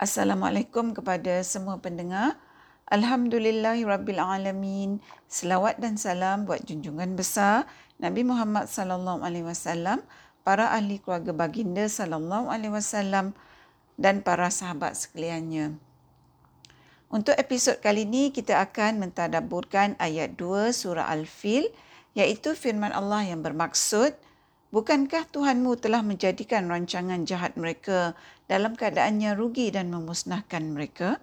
Assalamualaikum kepada semua pendengar. Alhamdulillahirabbilalamin. Selawat dan salam buat junjungan besar Nabi Muhammad sallallahu alaihi wasallam, para ahli keluarga baginda sallallahu alaihi wasallam dan para sahabat sekaliannya. Untuk episod kali ini kita akan mentadabburkan ayat 2 surah Al-Fil iaitu firman Allah yang bermaksud Bukankah Tuhanmu telah menjadikan rancangan jahat mereka dalam keadaannya rugi dan memusnahkan mereka?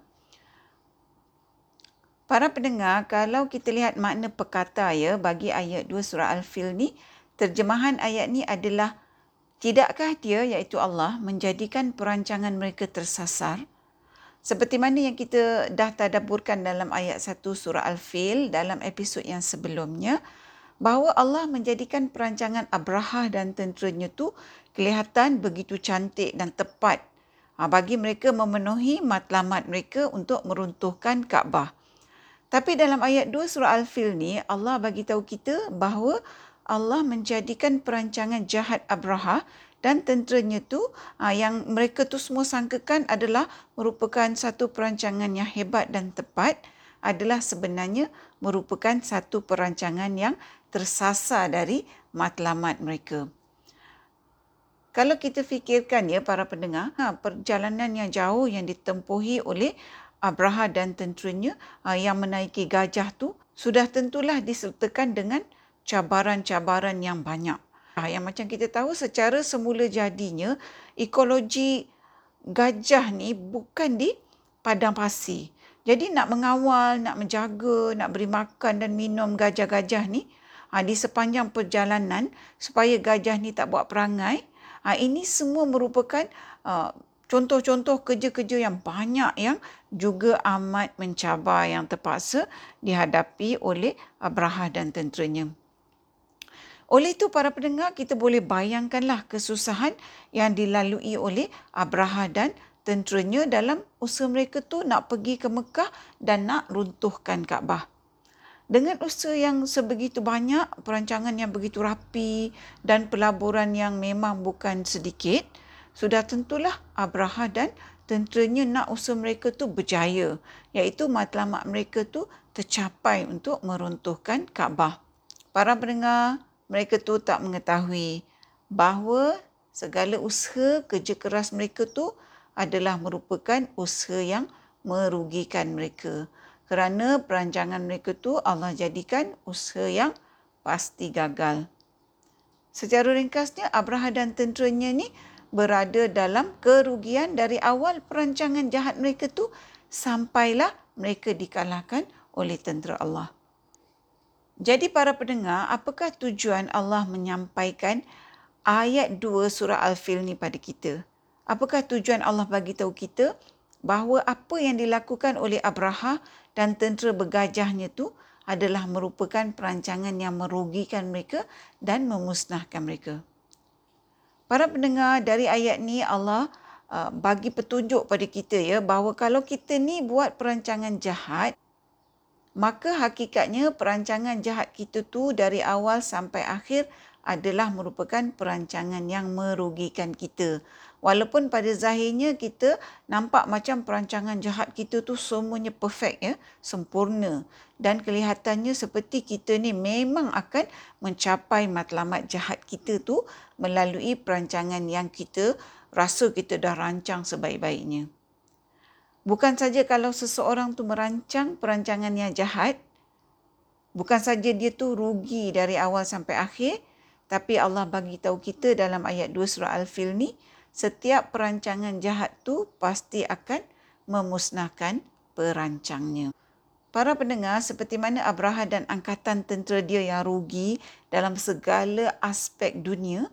Para pendengar, kalau kita lihat makna pekata ya bagi ayat 2 surah Al-Fil ni, terjemahan ayat ni adalah tidakkah dia iaitu Allah menjadikan perancangan mereka tersasar? Seperti mana yang kita dah tadaburkan dalam ayat 1 surah Al-Fil dalam episod yang sebelumnya, bahawa Allah menjadikan perancangan Abraha dan tenteranya tu kelihatan begitu cantik dan tepat ha, bagi mereka memenuhi matlamat mereka untuk meruntuhkan Kaabah. Tapi dalam ayat 2 surah Al-Fil ni Allah bagi tahu kita bahawa Allah menjadikan perancangan jahat Abraha dan tenteranya tu ha, yang mereka tu semua sangkakan adalah merupakan satu perancangan yang hebat dan tepat adalah sebenarnya merupakan satu perancangan yang tersasar dari matlamat mereka. Kalau kita fikirkan ya para pendengar, ha, perjalanan yang jauh yang ditempuhi oleh Abraha dan tenteranya ha, yang menaiki gajah tu sudah tentulah disertakan dengan cabaran-cabaran yang banyak. Ha, yang macam kita tahu secara semula jadinya ekologi gajah ni bukan di padang pasir. Jadi nak mengawal, nak menjaga, nak beri makan dan minum gajah-gajah ni ha, di sepanjang perjalanan supaya gajah ni tak buat perangai. Ha, ini semua merupakan uh, contoh-contoh kerja-kerja yang banyak yang juga amat mencabar yang terpaksa dihadapi oleh Abraha dan tenteranya. Oleh itu para pendengar kita boleh bayangkanlah kesusahan yang dilalui oleh Abraha dan tenteranya dalam usaha mereka tu nak pergi ke Mekah dan nak runtuhkan Kaabah. Dengan usaha yang sebegitu banyak, perancangan yang begitu rapi dan pelaburan yang memang bukan sedikit, sudah tentulah Abraha dan tenteranya nak usaha mereka tu berjaya, iaitu matlamat mereka tu tercapai untuk meruntuhkan Kaabah. Para pendengar, mereka tu tak mengetahui bahawa segala usaha kerja keras mereka tu adalah merupakan usaha yang merugikan mereka kerana perancangan mereka tu Allah jadikan usaha yang pasti gagal. Secara ringkasnya Abraha dan tenteranya ni berada dalam kerugian dari awal perancangan jahat mereka tu sampailah mereka dikalahkan oleh tentera Allah. Jadi para pendengar, apakah tujuan Allah menyampaikan ayat 2 surah Al-Fil ni pada kita? Apakah tujuan Allah bagi tahu kita bahawa apa yang dilakukan oleh Abraha dan tentera bergajahnya itu adalah merupakan perancangan yang merugikan mereka dan memusnahkan mereka. Para pendengar dari ayat ni Allah uh, bagi petunjuk pada kita ya bahawa kalau kita ni buat perancangan jahat maka hakikatnya perancangan jahat kita tu dari awal sampai akhir adalah merupakan perancangan yang merugikan kita. Walaupun pada zahirnya kita nampak macam perancangan jahat kita tu semuanya perfect ya, sempurna dan kelihatannya seperti kita ni memang akan mencapai matlamat jahat kita tu melalui perancangan yang kita rasa kita dah rancang sebaik-baiknya. Bukan saja kalau seseorang tu merancang perancangan yang jahat, bukan saja dia tu rugi dari awal sampai akhir, tapi Allah bagi tahu kita dalam ayat 2 surah Al-Fil ni, setiap perancangan jahat tu pasti akan memusnahkan perancangnya. Para pendengar, seperti mana Abraha dan angkatan tentera dia yang rugi dalam segala aspek dunia,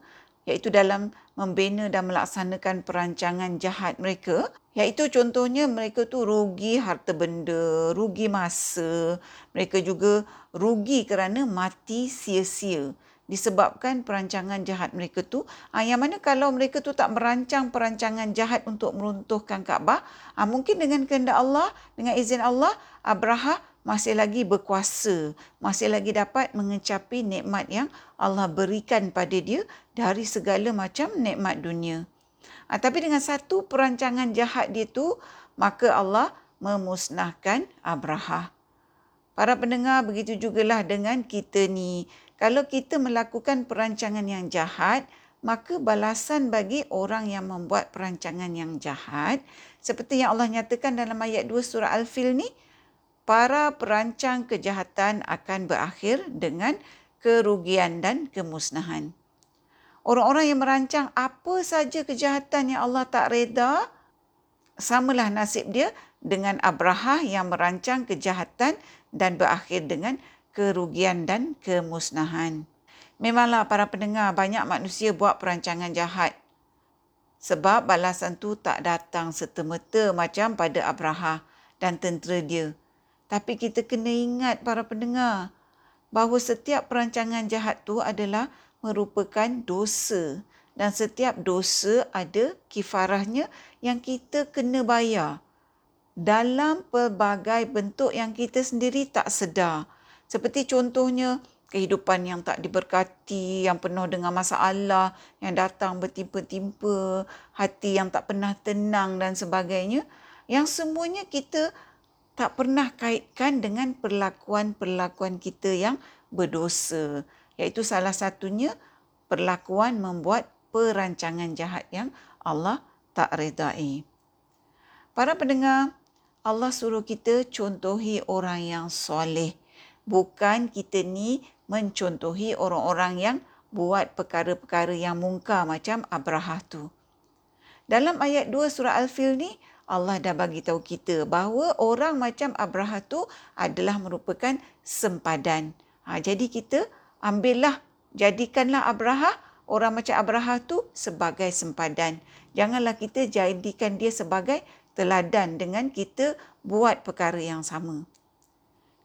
iaitu dalam membina dan melaksanakan perancangan jahat mereka, iaitu contohnya mereka tu rugi harta benda, rugi masa, mereka juga rugi kerana mati sia-sia disebabkan perancangan jahat mereka tu ha, yang mana kalau mereka tu tak merancang perancangan jahat untuk meruntuhkan Kaabah ha, mungkin dengan kehendak Allah dengan izin Allah Abraha masih lagi berkuasa masih lagi dapat mengecapi nikmat yang Allah berikan pada dia dari segala macam nikmat dunia Ha, tapi dengan satu perancangan jahat dia tu, maka Allah memusnahkan Abraha. Para pendengar, begitu jugalah dengan kita ni. Kalau kita melakukan perancangan yang jahat, maka balasan bagi orang yang membuat perancangan yang jahat, seperti yang Allah nyatakan dalam ayat 2 surah Al-Fil ni, para perancang kejahatan akan berakhir dengan kerugian dan kemusnahan. Orang-orang yang merancang apa saja kejahatan yang Allah tak reda, samalah nasib dia dengan Abraha yang merancang kejahatan dan berakhir dengan kerugian dan kemusnahan. Memanglah para pendengar banyak manusia buat perancangan jahat. Sebab balasan tu tak datang serta-merta macam pada Abraha dan tentera dia. Tapi kita kena ingat para pendengar bahawa setiap perancangan jahat tu adalah merupakan dosa dan setiap dosa ada kifarahnya yang kita kena bayar dalam pelbagai bentuk yang kita sendiri tak sedar. Seperti contohnya kehidupan yang tak diberkati, yang penuh dengan masalah, yang datang bertimpa-timpa, hati yang tak pernah tenang dan sebagainya. Yang semuanya kita tak pernah kaitkan dengan perlakuan-perlakuan kita yang berdosa iaitu salah satunya perlakuan membuat perancangan jahat yang Allah tak redai. Para pendengar, Allah suruh kita contohi orang yang soleh. Bukan kita ni mencontohi orang-orang yang buat perkara-perkara yang mungkar macam Abraha tu. Dalam ayat 2 surah Al-Fil ni, Allah dah bagi tahu kita bahawa orang macam Abraha tu adalah merupakan sempadan. Ha, jadi kita ambillah, jadikanlah Abraha, orang macam Abraha tu sebagai sempadan. Janganlah kita jadikan dia sebagai teladan dengan kita buat perkara yang sama.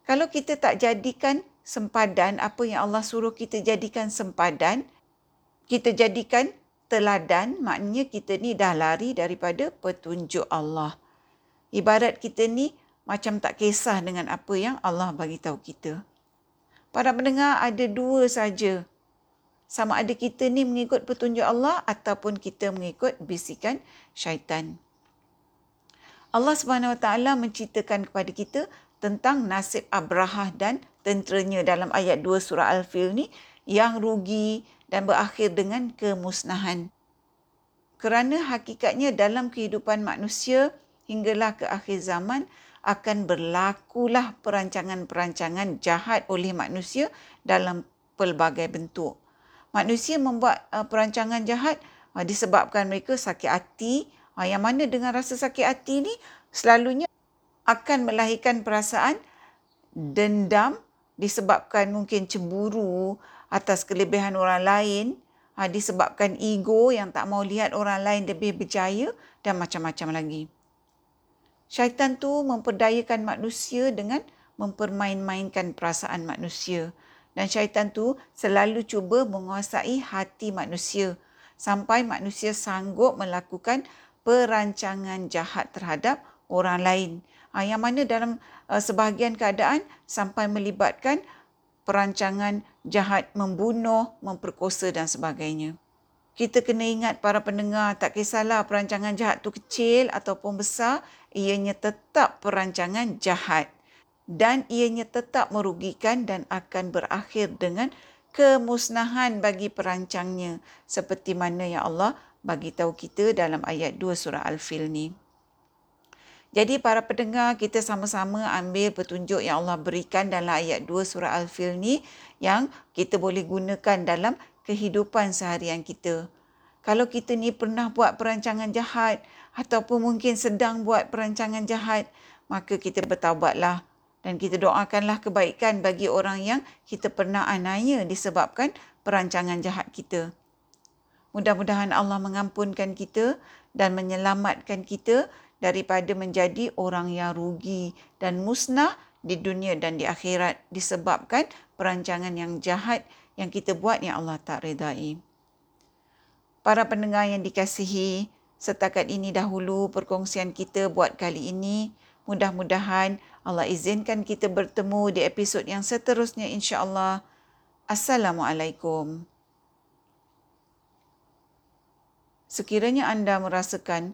Kalau kita tak jadikan sempadan apa yang Allah suruh kita jadikan sempadan, kita jadikan teladan, maknanya kita ni dah lari daripada petunjuk Allah. Ibarat kita ni macam tak kisah dengan apa yang Allah bagi tahu kita. Para pendengar ada dua saja. Sama ada kita ni mengikut petunjuk Allah ataupun kita mengikut bisikan syaitan. Allah Subhanahu Wa Taala menceritakan kepada kita tentang nasib Abraha dan tenteranya dalam ayat 2 surah Al-Fil ni yang rugi dan berakhir dengan kemusnahan. Kerana hakikatnya dalam kehidupan manusia hinggalah ke akhir zaman akan berlakulah perancangan-perancangan jahat oleh manusia dalam pelbagai bentuk. Manusia membuat uh, perancangan jahat uh, disebabkan mereka sakit hati. Uh, yang mana dengan rasa sakit hati ni selalunya akan melahirkan perasaan dendam disebabkan mungkin cemburu atas kelebihan orang lain, uh, disebabkan ego yang tak mau lihat orang lain lebih berjaya dan macam-macam lagi. Syaitan tu memperdayakan manusia dengan mempermain-mainkan perasaan manusia. Dan syaitan tu selalu cuba menguasai hati manusia sampai manusia sanggup melakukan perancangan jahat terhadap orang lain. Ha, yang mana dalam uh, sebahagian keadaan sampai melibatkan perancangan jahat membunuh, memperkosa dan sebagainya. Kita kena ingat para pendengar tak kisahlah perancangan jahat tu kecil ataupun besar ianya tetap perancangan jahat. Dan ianya tetap merugikan dan akan berakhir dengan kemusnahan bagi perancangnya. Seperti mana yang Allah bagi tahu kita dalam ayat 2 surah Al-Fil ni. Jadi para pendengar kita sama-sama ambil petunjuk yang Allah berikan dalam ayat 2 surah Al-Fil ni yang kita boleh gunakan dalam kehidupan seharian kita. Kalau kita ni pernah buat perancangan jahat ataupun mungkin sedang buat perancangan jahat, maka kita bertaubatlah dan kita doakanlah kebaikan bagi orang yang kita pernah anaya disebabkan perancangan jahat kita. Mudah-mudahan Allah mengampunkan kita dan menyelamatkan kita daripada menjadi orang yang rugi dan musnah di dunia dan di akhirat disebabkan perancangan yang jahat yang kita buat yang Allah tak redai. Para pendengar yang dikasihi, setakat ini dahulu perkongsian kita buat kali ini. Mudah-mudahan Allah izinkan kita bertemu di episod yang seterusnya insya-Allah. Assalamualaikum. Sekiranya anda merasakan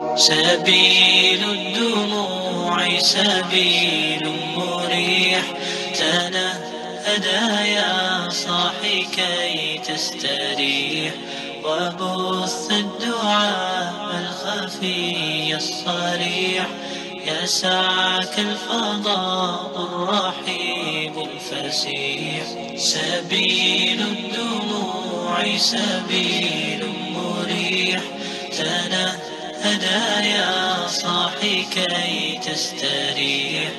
سبيل الدموع سبيل مريح. تنهدى يا صاحي كي تستريح. وبث الدعاء الخفي الصريح. يسعك الفضاء الرحيب الفسيح. سبيل الدموع سبيل مريح. تنهدى صاحي كي تستريح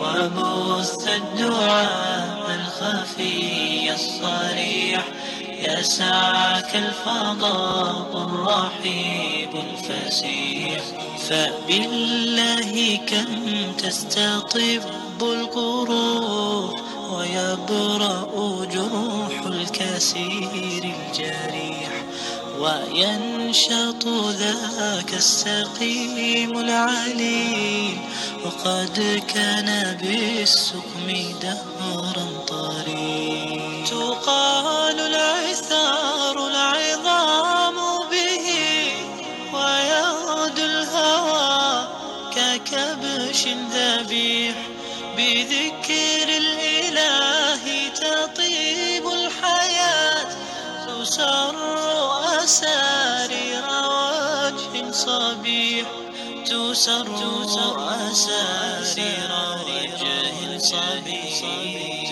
وبث الدعاء الخفي الصريح. يسعك الفضاء الرحيب الفسيح. فبالله كم تستطب القروح ويبرأ جروح الكسير الجريح. وينشط ذاك السقيم العليل وقد كان بالسقم دهرا طريق تقال العثار العظام به ويغدو الهوى ككبش ذبيح. بذكر الإله تطيب الحياة تسر أسارير وجه صبيح تسر أسارير وجه صبيح.